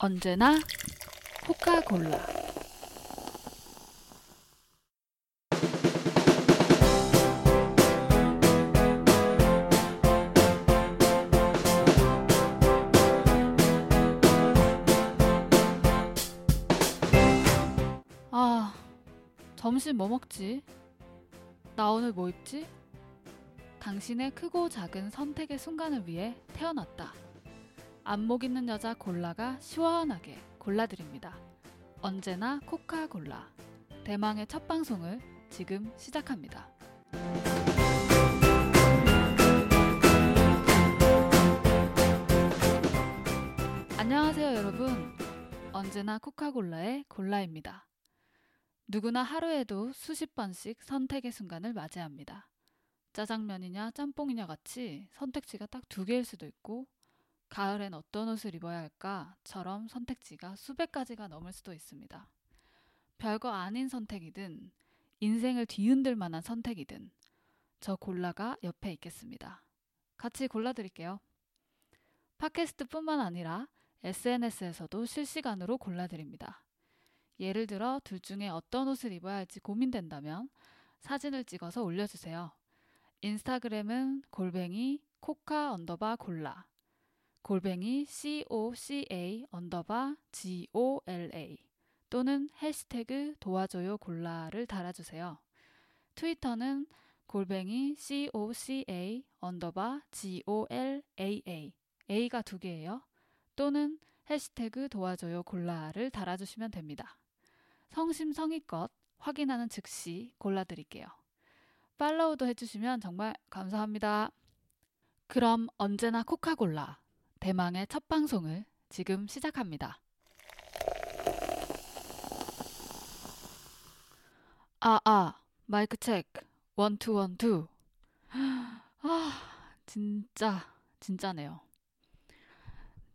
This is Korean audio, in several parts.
언제나 코카콜라. 아, 점심 뭐 먹지? 나 오늘 뭐 입지? 당신의 크고 작은 선택의 순간을 위해 태어났다. 안목 있는 여자 골라가 시원하게 골라드립니다. 언제나 코카골라. 대망의 첫 방송을 지금 시작합니다. 안녕하세요, 여러분. 언제나 코카골라의 골라입니다. 누구나 하루에도 수십 번씩 선택의 순간을 맞이합니다. 짜장면이냐 짬뽕이냐 같이 선택지가 딱 두 개일 수도 있고 가을엔 어떤 옷을 입어야 할까?처럼 선택지가 수백 가지가 넘을 수도 있습니다. 별거 아닌 선택이든 인생을 뒤흔들 만한 선택이든 저 골라가 옆에 있겠습니다. 같이 골라드릴게요. 팟캐스트뿐만 아니라 SNS에서도 실시간으로 골라드립니다. 예를 들어 둘 중에 어떤 옷을 입어야 할지 고민된다면 사진을 찍어서 올려주세요. 인스타그램은 골뱅이 코카 underbar 골라 골뱅이 coca underbar gola 또는 해시태그 도와줘요 골라를 달아주세요. 트위터는 골뱅이 coca underbar golaa a가 두 개예요. 또는 해시태그 도와줘요 골라를 달아주시면 됩니다. 성심성의껏 확인하는 즉시 골라드릴게요. 팔로우도 해주시면 정말 감사합니다. 그럼 언제나 코카골라 대망의 첫 방송을 지금 시작합니다. 아, 아, 마이크 체크. one two, one two. 아, 진짜, 진짜네요.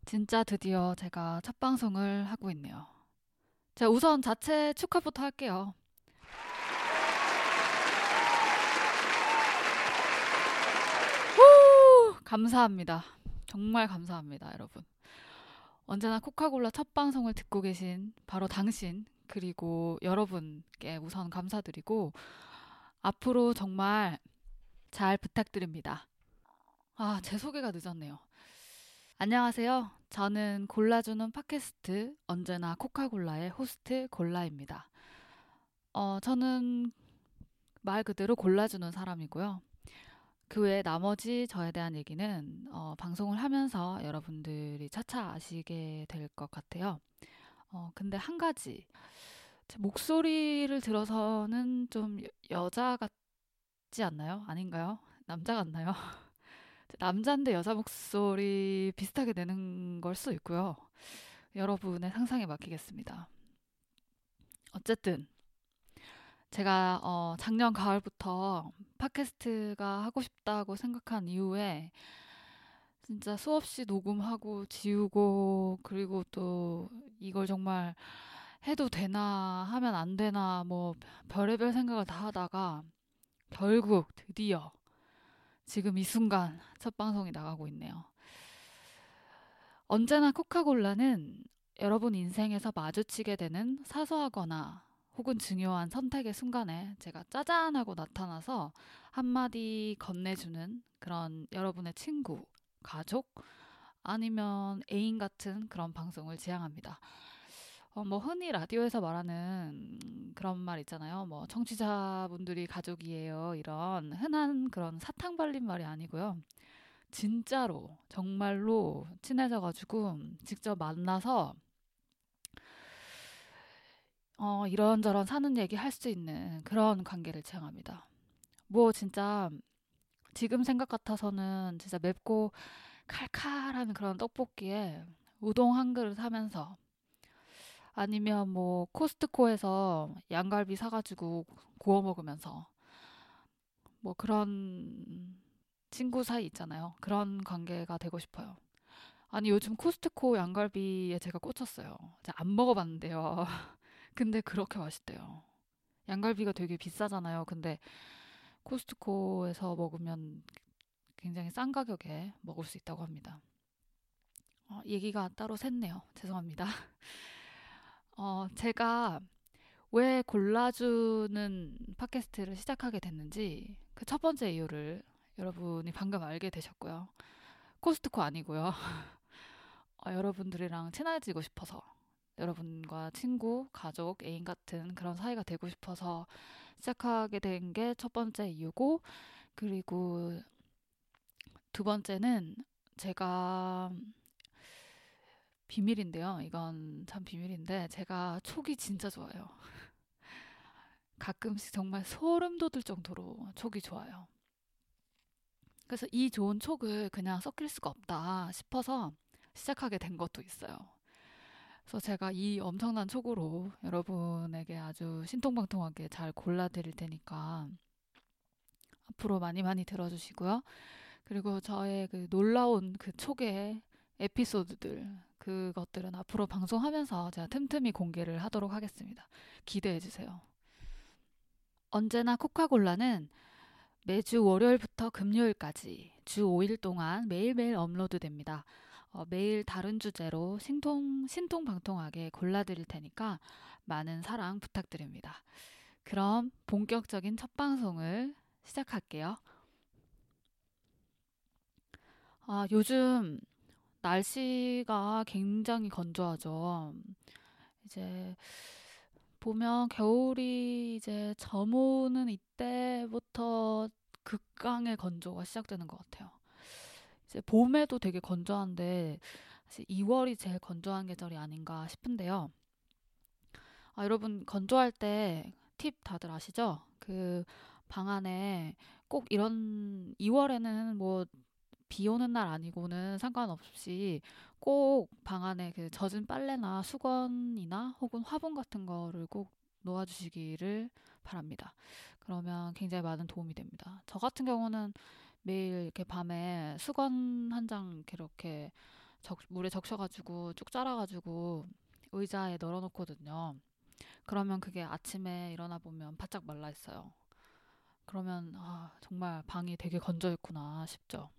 진짜 드디어 제가 첫 방송을 하고 있네요. 자, 우선 자체 축하부터 할게요. 후, 감사합니다. 정말 감사합니다, 여러분. 언제나 코카콜라 첫 방송을 듣고 계신 바로 당신, 그리고 여러분께 우선 감사드리고, 앞으로 정말 잘 부탁드립니다. 아, 제 소개가 늦었네요. 안녕하세요. 저는 골라주는 팟캐스트 언제나 코카콜라의 호스트 골라입니다. 어, 저는 말 그대로 골라주는 사람이고요. 그 외에 나머지 저에 대한 얘기는 어, 방송을 하면서 여러분들이 차차 아시게 될 것 같아요. 어, 근데 한 가지. 제 목소리를 들어서는 좀 여, 자 같지 않나요? 아닌가요? 남자 같나요? 남자인데 여자 목소리 비슷하게 내는 걸 수도 있고요. 여러분의 상상에 맡기겠습니다. 어쨌든 제가 어, 작년 가을부터 팟캐스트가 하고 싶다고 생각한 이후에 진짜 수없이 녹음하고 지우고 그리고 또 이걸 정말 해도 되나 하면 안 되나 뭐 별의별 생각을 다 하다가 결국 드디어 지금 이 순간 첫 방송이 나가고 있네요. 언제나 코카콜라는 여러분 인생에서 마주치게 되는 사소하거나 혹은 중요한 선택의 순간에 제가 짜잔 하고 나타나서 한마디 건네주는 그런 여러분의 친구, 가족, 아니면 애인 같은 그런 방송을 지향합니다. 어, 뭐 흔히 라디오에서 말하는 그런 말 있잖아요. 뭐 청취자분들이 가족이에요. 이런 흔한 그런 사탕 발린 말이 아니고요. 진짜로 정말로 친해져 가지고 직접 만나서 어, 이런저런 사는 얘기 할 수 있는 그런 관계를 지향합니다. 뭐 진짜 지금 생각 같아서는 진짜 맵고 칼칼한 그런 떡볶이에 우동 한 그릇 하면서 아니면 뭐 코스트코에서 양갈비 사가지고 구워 먹으면서 뭐 그런 친구 사이 있잖아요. 그런 관계가 되고 싶어요. 아니 요즘 코스트코 양갈비에 제가 꽂혔어요. 제가 안 먹어봤는데요. 근데 그렇게 맛있대요. 양갈비가 되게 비싸잖아요. 근데 코스트코에서 먹으면 굉장히 싼 가격에 먹을 수 있다고 합니다. 어, 얘기가 따로 샜네요. 죄송합니다. 어, 제가 왜 골라주는 팟캐스트를 시작하게 됐는지 그 첫 번째 이유를 여러분이 방금 알게 되셨고요. 코스트코 아니고요. 어, 여러분들이랑 친해지고 싶어서 여러분과 친구, 가족, 애인 같은 그런 사이가 되고 싶어서 시작하게 된 게 첫 번째 이유고 그리고 두 번째는 제가 비밀인데요. 이건 참 비밀인데 제가 촉이 진짜 좋아요. 가끔씩 정말 소름 돋을 정도로 촉이 좋아요. 그래서 이 좋은 촉을 그냥 섞일 수가 없다 싶어서 시작하게 된 것도 있어요. 그래서 제가 이 엄청난 촉으로 여러분에게 아주 신통방통하게 잘 골라드릴 테니까 앞으로 많이 많이 들어주시고요. 그리고 저의 그 놀라운 그 촉의 에피소드들 그것들은 앞으로 방송하면서 제가 틈틈이 공개를 하도록 하겠습니다. 기대해 주세요. 언제나 코카골라는 매주 월요일부터 금요일까지 주 5일 동안 매일매일 업로드됩니다. 어, 매일 다른 주제로 신통, 신통방통하게 골라드릴 테니까 많은 사랑 부탁드립니다. 그럼 본격적인 첫 방송을 시작할게요. 아, 요즘 날씨가 굉장히 건조하죠. 이제 보면 겨울이 이제 저무는 이때부터 극강의 건조가 시작되는 것 같아요. 이제 봄에도 되게 건조한데 사실 2월이 제일 건조한 계절이 아닌가 싶은데요. 아, 여러분 건조할 때 팁 다들 아시죠? 그 방 안에 꼭 이런 2월에는 뭐 비 오는 날 아니고는 상관없이 꼭 방 안에 그 젖은 빨래나 수건이나 혹은 화분 같은 거를 꼭 놓아주시기를 바랍니다. 그러면 굉장히 많은 도움이 됩니다. 저 같은 경우는 매일 이렇게 밤에 수건 한 장 이렇게 적, 물에 적셔가지고 쭉 짜라가지고 의자에 널어놓거든요. 그러면 그게 아침에 일어나 보면 바짝 말라 있어요. 그러면 아, 정말 방이 되게 건조했구나 싶죠.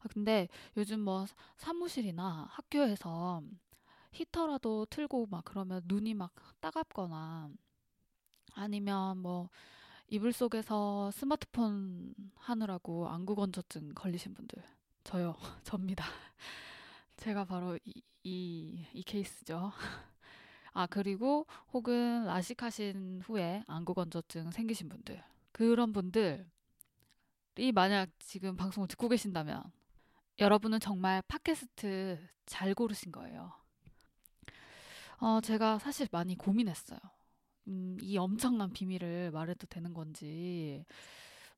아, 근데 요즘 뭐 사무실이나 학교에서 히터라도 틀고 막 그러면 눈이 막 따갑거나 아니면 뭐 이불 속에서 스마트폰 하느라고 안구 건조증 걸리신 분들 저요 접니다. 제가 바로 이, 이, 이 케이스죠. 아 그리고 혹은 라식하신 후에 안구 건조증 생기신 분들 그런 분들이 만약 지금 방송을 듣고 계신다면 여러분은 정말 팟캐스트 잘 고르신 거예요. 어, 제가 사실 많이 고민했어요. 음, 이 엄청난 비밀을 말해도 되는 건지,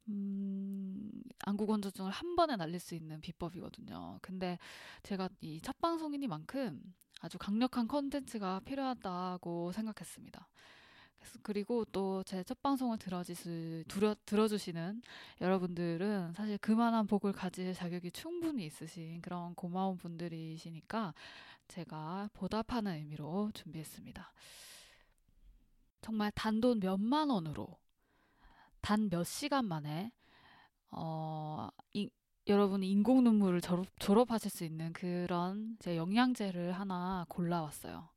음, 안구 건조증을 한 번에 날릴 수 있는 비법이거든요. 근데 제가 이 첫 방송이니만큼 아주 강력한 컨텐츠가 필요하다고 생각했습니다. 그리고 또 제 첫 방송을 들어주시, 들어, 들어주시는 여러분들은 사실 그만한 복을 가질 자격이 충분히 있으신 그런 고마운 분들이시니까 제가 보답하는 의미로 준비했습니다. 정말 단돈 몇만 원으로 단 몇 시간 만에 어, 이, 여러분이 인공 눈물을 졸업, 졸업 하실 수 있는 그런 제 영양제를 하나 골라왔어요.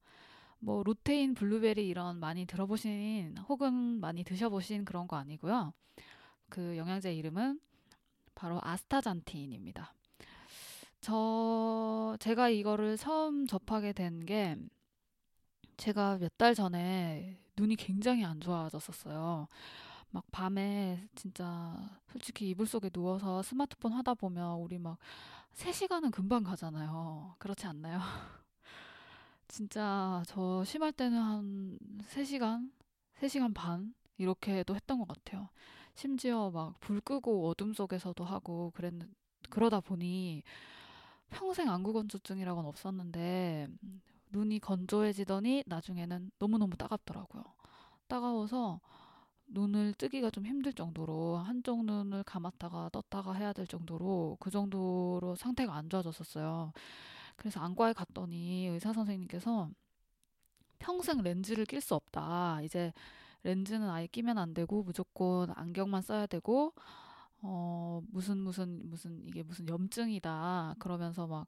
뭐 루테인, 블루베리 이런 많이 들어보신 혹은 많이 드셔보신 그런 거 아니고요. 그 영양제 이름은 바로 아스타잔틴입니다. 저 제가 이거를 처음 접하게 된 게 제가 몇 달 전에 눈이 굉장히 안 좋아졌었어요. 막 밤에 진짜 솔직히 이불 속에 누워서 스마트폰 하다 보면 우리 막 3시간은 금방 가잖아요. 그렇지 않나요? 진짜 저 심할 때는 한 3시간, 3시간 반 이렇게도 했던 것 같아요. 심지어 막 불 끄고 어둠 속에서도 하고 그랬 그러다 보니 평생 안구 건조증이라고는 없었는데 눈이 건조해지더니 나중에는 너무너무 따갑더라고요. 따가워서 눈을 뜨기가 좀 힘들 정도로 한쪽 눈을 감았다가 떴다가 해야 될 정도로 그 정도로 상태가 안 좋아졌었어요. 그래서 안과에 갔더니 의사 선생님께서 평생 렌즈를 낄 수 없다. 이제 렌즈는 아예 끼면 안 되고 무조건 안경만 써야 되고 어 무슨 무슨 무슨 이게 무슨 염증이다. 그러면서 막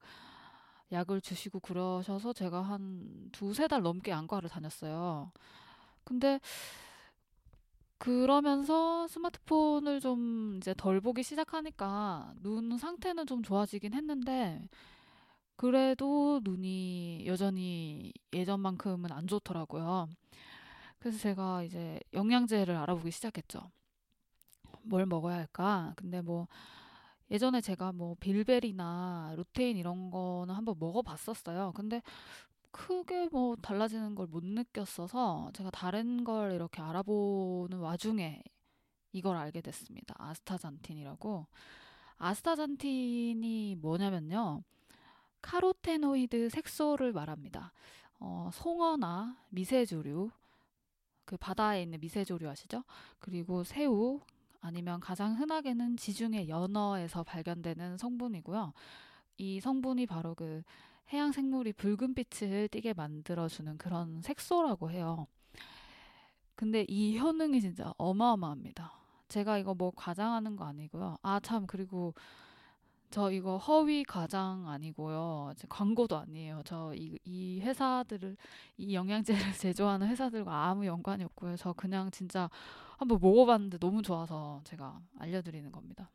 약을 주시고 그러셔서 제가 한 두세 달 넘게 안과를 다녔어요. 근데 그러면서 스마트폰을 좀 이제 덜 보기 시작하니까 눈 상태는 좀 좋아지긴 했는데 그래도 눈이 여전히 예전만큼은 안 좋더라고요. 그래서 제가 이제 영양제를 알아보기 시작했죠. 뭘 먹어야 할까? 근데 뭐 예전에 제가 뭐 빌베리나 루테인 이런 거는 한번 먹어봤었어요. 근데 크게 뭐 달라지는 걸 못 느꼈어서 제가 다른 걸 이렇게 알아보는 와중에 이걸 알게 됐습니다. 아스타잔틴이라고. 아스타잔틴이 뭐냐면요. 카로테노이드 색소를 말합니다. 어, 송어나 미세조류, 그 바다에 있는 미세조류 아시죠? 그리고 새우, 아니면 가장 흔하게는 지중해 연어에서 발견되는 성분이고요. 이 성분이 바로 그 해양 생물이 붉은빛을 띠게 만들어주는 그런 색소라고 해요. 근데 이 효능이 진짜 어마어마합니다. 제가 이거 뭐 과장하는 거 아니고요. 아, 참, 그리고 저 이거 허위 과장 아니고요. 광고도 아니에요. 저 이 이 회사들을 이 영양제를 제조하는 회사들과 아무 연관이 없고요. 저 그냥 진짜 한번 먹어봤는데 너무 좋아서 제가 알려드리는 겁니다.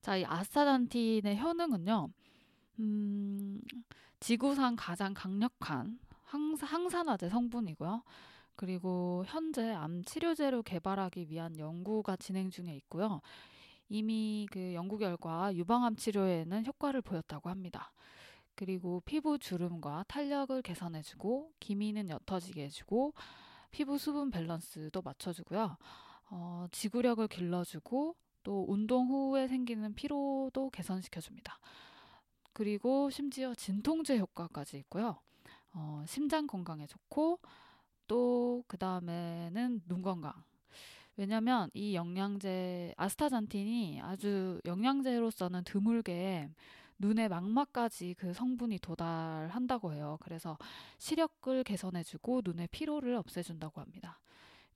자, 이 아스타잔틴의 효능은요. 음, 지구상 가장 강력한 항사, 항산화제 성분이고요. 그리고 현재 암 치료제로 개발하기 위한 연구가 진행 중에 있고요. 이미 그 연구 결과 유방암 치료에는 효과를 보였다고 합니다. 그리고 피부 주름과 탄력을 개선해주고 기미는 옅어지게 해주고 피부 수분 밸런스도 맞춰주고요. 어, 지구력을 길러주고 또 운동 후에 생기는 피로도 개선시켜줍니다. 그리고 심지어 진통제 효과까지 있고요. 어, 심장 건강에 좋고 또 그 다음에는 눈 건강. 왜냐면 이 영양제 아스타잔틴이 아주 영양제로서는 드물게 눈의 망막까지 그 성분이 도달한다고 해요. 그래서 시력을 개선해주고 눈의 피로를 없애준다고 합니다.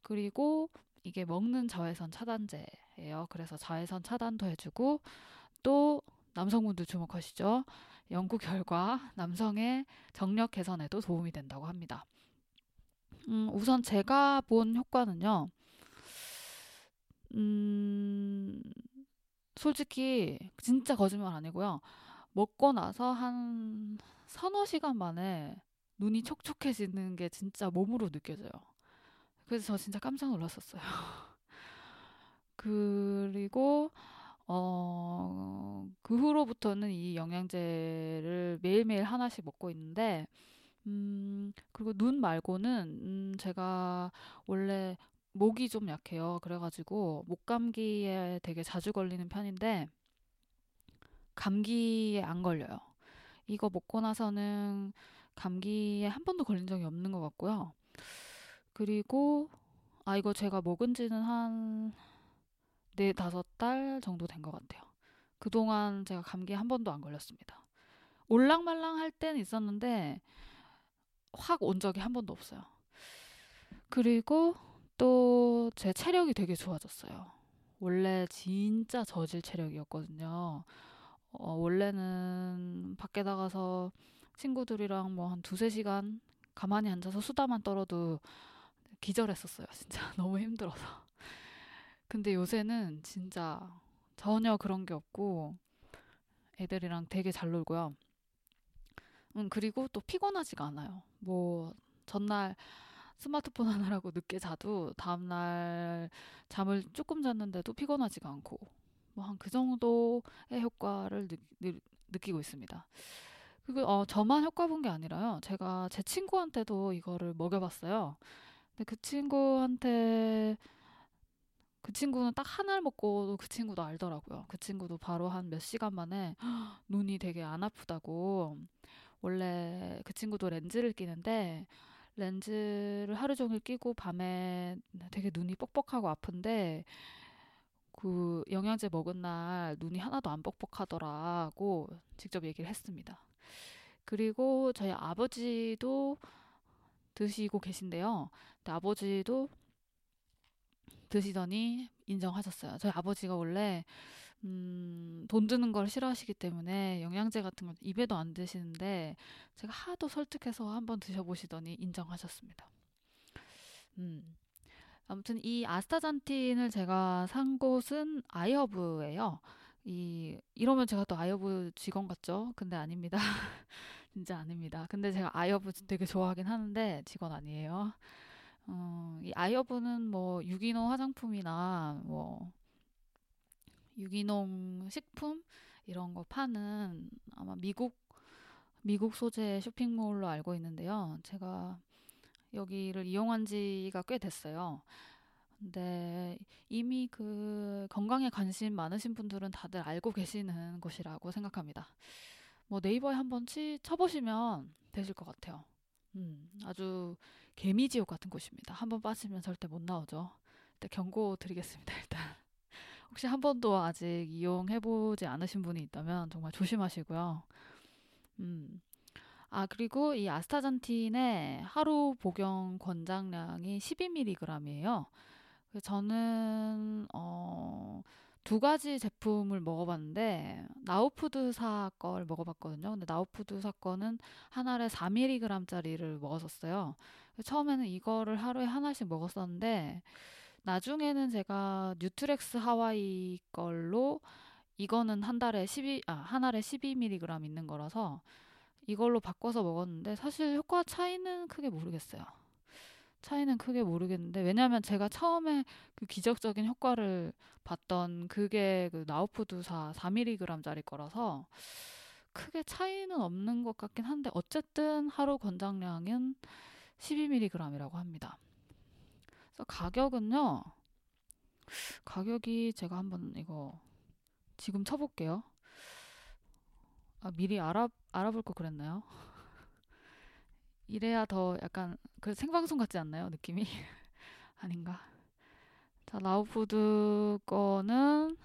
그리고 이게 먹는 자외선 차단제예요. 그래서 자외선 차단도 해주고 또 남성분들 주목하시죠. 연구 결과 남성의 정력 개선에도 도움이 된다고 합니다. 음, 우선 제가 본 효과는요. 음, 솔직히 진짜 거짓말 아니고요. 먹고 나서 한 서너 시간 만에 눈이 촉촉해지는 게 진짜 몸으로 느껴져요. 그래서 저 진짜 깜짝 놀랐었어요. 그리고 어, 그 후로부터는 이 영양제를 매일매일 하나씩 먹고 있는데, 음, 그리고 눈 말고는, 음, 제가 원래 목이 좀 약해요. 그래가지고, 목감기에 되게 자주 걸리는 편인데, 감기에 안 걸려요. 이거 먹고 나서는 감기에 한 번도 걸린 적이 없는 것 같고요. 그리고, 아, 이거 제가 먹은 지는 한 네, 다섯 달 정도 된 것 같아요. 그동안 제가 감기에 한 번도 안 걸렸습니다. 올랑말랑 할 때는 있었는데, 확 온 적이 한 번도 없어요. 그리고 또 제 체력이 되게 좋아졌어요. 원래 진짜 저질 체력이었거든요. 어, 원래는 밖에 나가서 친구들이랑 뭐 한 두세 시간 가만히 앉아서 수다만 떨어도 기절했었어요. 진짜 너무 힘들어서. 근데 요새는 진짜 전혀 그런 게 없고 애들이랑 되게 잘 놀고요. 음, 그리고 또 피곤하지가 않아요. 뭐 전날 스마트폰 하느라고 늦게 자도 다음날 잠을 조금 잤는데도 피곤하지가 않고 뭐 한 그 정도의 효과를 느, 느, 느끼고 있습니다. 그리고 어, 저만 효과 본 게 아니라요. 제가 제 친구한테도 이거를 먹여봤어요. 근데 그 친구한테 그 친구는 딱 하나를 먹고도 그 친구도 알더라고요. 그 친구도 바로 한 몇 시간 만에 눈이 되게 안 아프다고. 원래 그 친구도 렌즈를 끼는데 렌즈를 하루 종일 끼고 밤에 되게 눈이 뻑뻑하고 아픈데 그 영양제 먹은 날 눈이 하나도 안 뻑뻑하더라고 직접 얘기를 했습니다. 그리고 저희 아버지도 드시고 계신데요. 근데 아버지도 드시더니 인정하셨어요. 저희 아버지가 원래 음, 돈 드는 걸 싫어하시기 때문에 영양제 같은 걸 입에도 안 드시는데 제가 하도 설득해서 한번 드셔보시더니 인정하셨습니다. 음. 아무튼 이 아스타잔틴을 제가 산 곳은 아이허브예요. 이 이러면 제가 또 아이허브 직원 같죠? 근데 아닙니다. 진짜 아닙니다. 근데 제가 아이허브 되게 좋아하긴 하는데 직원 아니에요. 어, 이 아이허브는 뭐 유기농 화장품이나 뭐 유기농 식품 이런 거 파는 아마 미국 미국 소재 쇼핑몰로 알고 있는데요. 제가 여기를 이용한 지가 꽤 됐어요. 근데 이미 그 건강에 관심 많으신 분들은 다들 알고 계시는 곳이라고 생각합니다. 뭐 네이버에 한번 치, 쳐보시면 되실 것 같아요. 음, 아주 개미지옥 같은 곳입니다. 한번 빠지면 절대 못 나오죠. 일단 경고 드리겠습니다. 일단 혹시 한 번도 아직 이용해보지 않으신 분이 있다면 정말 조심하시고요. 음, 아, 그리고 이 아스타잔틴의 하루 복용 권장량이 12mg이에요. 저는, 어, 두 가지 제품을 먹어봤는데, 나우푸드사 걸 먹어봤거든요. 근데 나우푸드사 거는 한 알에 4mg짜리를 먹었었어요. 처음에는 이거를 하루에 하나씩 먹었었는데, 나중에는 제가 뉴트렉스 하와이 걸로 이거는 한 달에 12, 아, 한 알에 12mg 있는 거라서 이걸로 바꿔서 먹었는데 사실 효과 차이는 크게 모르겠어요. 차이는 크게 모르겠는데 왜냐하면 제가 처음에 그 기적적인 효과를 봤던 그게 그 나우푸드사 4mg짜리 거라서 크게 차이는 없는 것 같긴 한데 어쨌든 하루 권장량은 12mg이라고 합니다. 그래서 가격은요. 가격이 제가 한번 이거 지금 쳐볼게요. 아, 미리 알아, 알아볼 거 그랬나요? 이래야 더 약간 그 생방송 같지 않나요? 느낌이? 아닌가? 자, 라우푸드 거는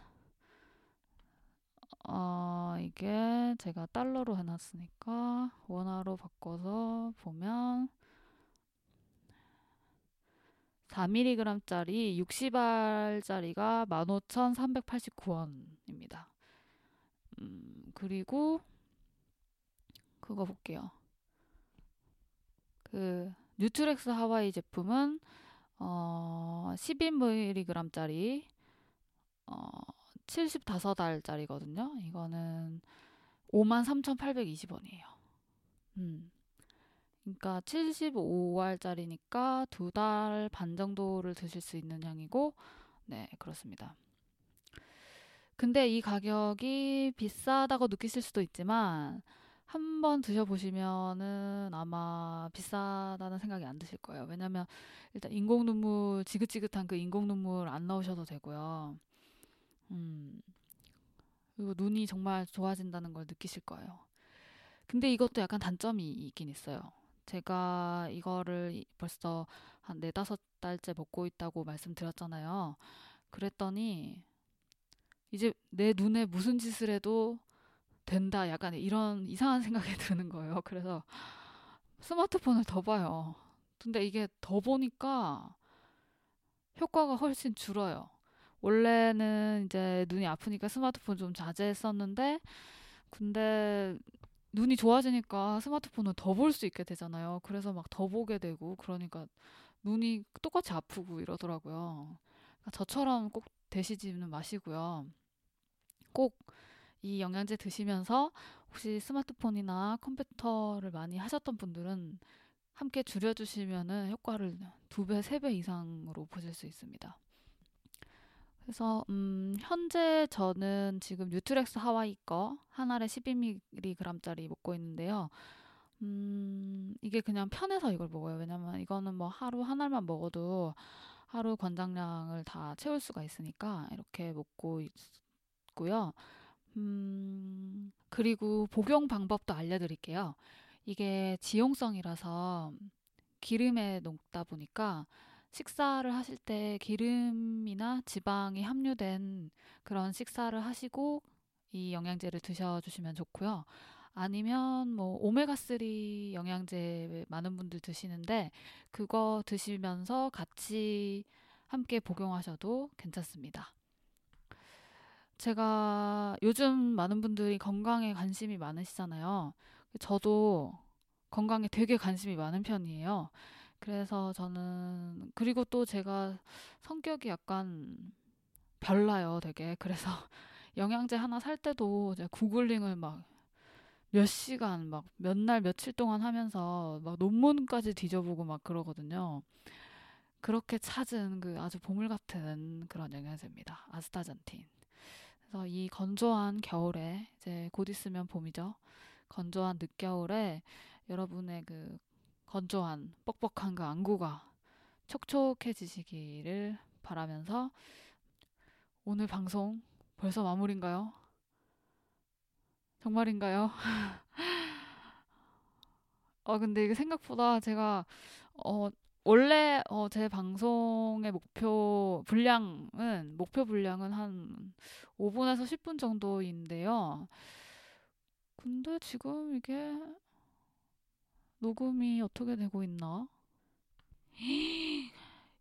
어, 이게 제가 달러로 해놨으니까 원화로 바꿔서 보면 4mg짜리 60알짜리가 15,389원입니다. 음, 그리고 그거 볼게요. 그 뉴트렉스 하와이 제품은 어 12mg짜리 어 75알짜리거든요. 이거는 53,820원이에요. 음. 그러니까 75알짜리니까 두 달 반 정도를 드실 수 있는 양이고 네, 그렇습니다. 근데 이 가격이 비싸다고 느끼실 수도 있지만 한번 드셔보시면은 아마 비싸다는 생각이 안 드실 거예요. 왜냐면 일단 인공 눈물 지긋지긋한 그 인공 눈물 안 넣으셔도 되고요. 음. 그리고 눈이 정말 좋아진다는 걸 느끼실 거예요. 근데 이것도 약간 단점이 있긴 있어요. 제가 이거를 벌써 한 네다섯 달째 먹고 있다고 말씀드렸잖아요. 그랬더니 이제 내 눈에 무슨 짓을 해도 된다. 약간 이런 이상한 생각이 드는 거예요. 그래서 스마트폰을 더 봐요. 근데 이게 더 보니까 효과가 훨씬 줄어요. 원래는 이제 눈이 아프니까 스마트폰 좀 자제했었는데, 근데 눈이 좋아지니까 스마트폰을 더 볼 수 있게 되잖아요. 그래서 막 더 보게 되고, 그러니까 눈이 똑같이 아프고 이러더라고요. 그러니까 저처럼 꼭 되시지는 마시고요. 꼭 이 영양제 드시면서 혹시 스마트폰이나 컴퓨터를 많이 하셨던 분들은 함께 줄여주시면은 효과를 두 배, 세 배 이상으로 보실 수 있습니다. 그래서 음, 현재 저는 지금 뉴트렉스 하와이 거 한 알에 12mg짜리 먹고 있는데요. 음, 이게 그냥 편해서 이걸 먹어요. 왜냐면 이거는 뭐 하루 한 알만 먹어도 하루 권장량을 다 채울 수가 있으니까 이렇게 먹고 있고요. 음, 그리고 복용 방법도 알려드릴게요. 이게 지용성이라서 기름에 녹다 보니까 식사를 하실 때 기름이나 지방이 함유된 그런 식사를 하시고 이 영양제를 드셔주시면 좋고요. 아니면 뭐 오메가3 영양제 많은 분들 드시는데 그거 드시면서 같이 함께 복용하셔도 괜찮습니다. 제가 요즘 많은 분들이 건강에 관심이 많으시잖아요. 저도 건강에 되게 관심이 많은 편이에요. 그래서 저는 그리고 또 제가 성격이 약간 별나요, 되게. 그래서 영양제 하나 살 때도 이제 구글링을 막 몇 시간, 막 몇 날, 며칠 동안 하면서 막 논문까지 뒤져보고 막 그러거든요. 그렇게 찾은 그 아주 보물 같은 그런 영양제입니다. 아스타잔틴. 그래서 이 건조한 겨울에 이제 곧 있으면 봄이죠. 건조한 늦겨울에 여러분의 그 건조한 뻑뻑한 그 안구가 촉촉해지시기를 바라면서 오늘 방송 벌써 마무리인가요? 정말인가요? 어, 근데 이게 생각보다 제가, 어, 원래, 어, 제 방송의 목표 분량은, 목표 분량은 한 5분에서 10분 정도인데요. 근데 지금 이게 녹음이 어떻게 되고 있나?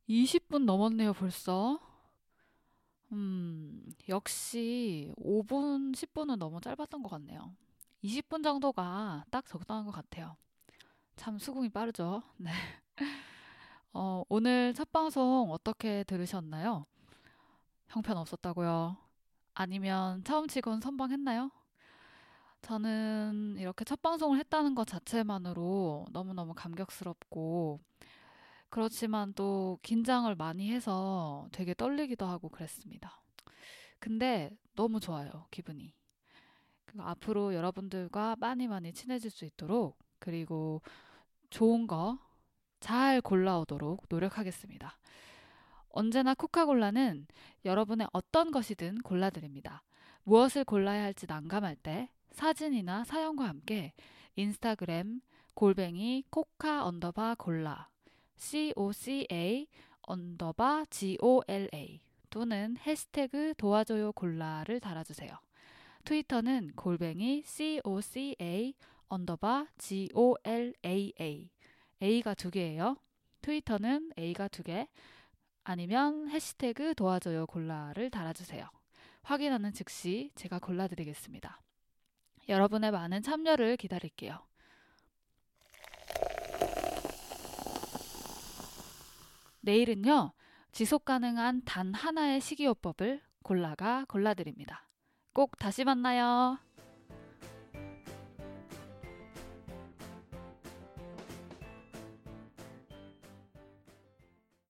20분 넘었네요, 벌써. 음, 역시 5분, 10분은 너무 짧았던 것 같네요. 20분 정도가 딱 적당한 것 같아요. 참 수긍이 빠르죠. 네. 어, 오늘 첫 방송 어떻게 들으셨나요? 형편 없었다고요? 아니면 처음 치곤 선방했나요? 저는 이렇게 첫 방송을 했다는 것 자체만으로 너무너무 감격스럽고, 그렇지만 또 긴장을 많이 해서 되게 떨리기도 하고 그랬습니다. 근데 너무 좋아요, 기분이. 그 앞으로 여러분들과 많이 많이 친해질 수 있도록, 그리고 좋은 거 잘 골라오도록 노력하겠습니다. 언제나 코카골라는 여러분의 어떤 것이든 골라드립니다. 무엇을 골라야 할지 난감할 때 사진이나 사연과 함께 인스타그램 골뱅이 코카 언더바 골라 COCA 언더바 GOLA 또는 해시태그 도와줘요 골라를 달아주세요. 트위터는 골뱅이 COCA 언더바 GOLAA A가 두 개예요. 트위터는 A가 두 개. 아니면 해시태그 도와줘요 골라를 달아주세요. 확인하는 즉시 제가 골라드리겠습니다. 여러분의 많은 참여를 기다릴게요. 내일은요, 지속 가능한 단 하나의 식이요법을 골라가 골라드립니다. 꼭 다시 만나요.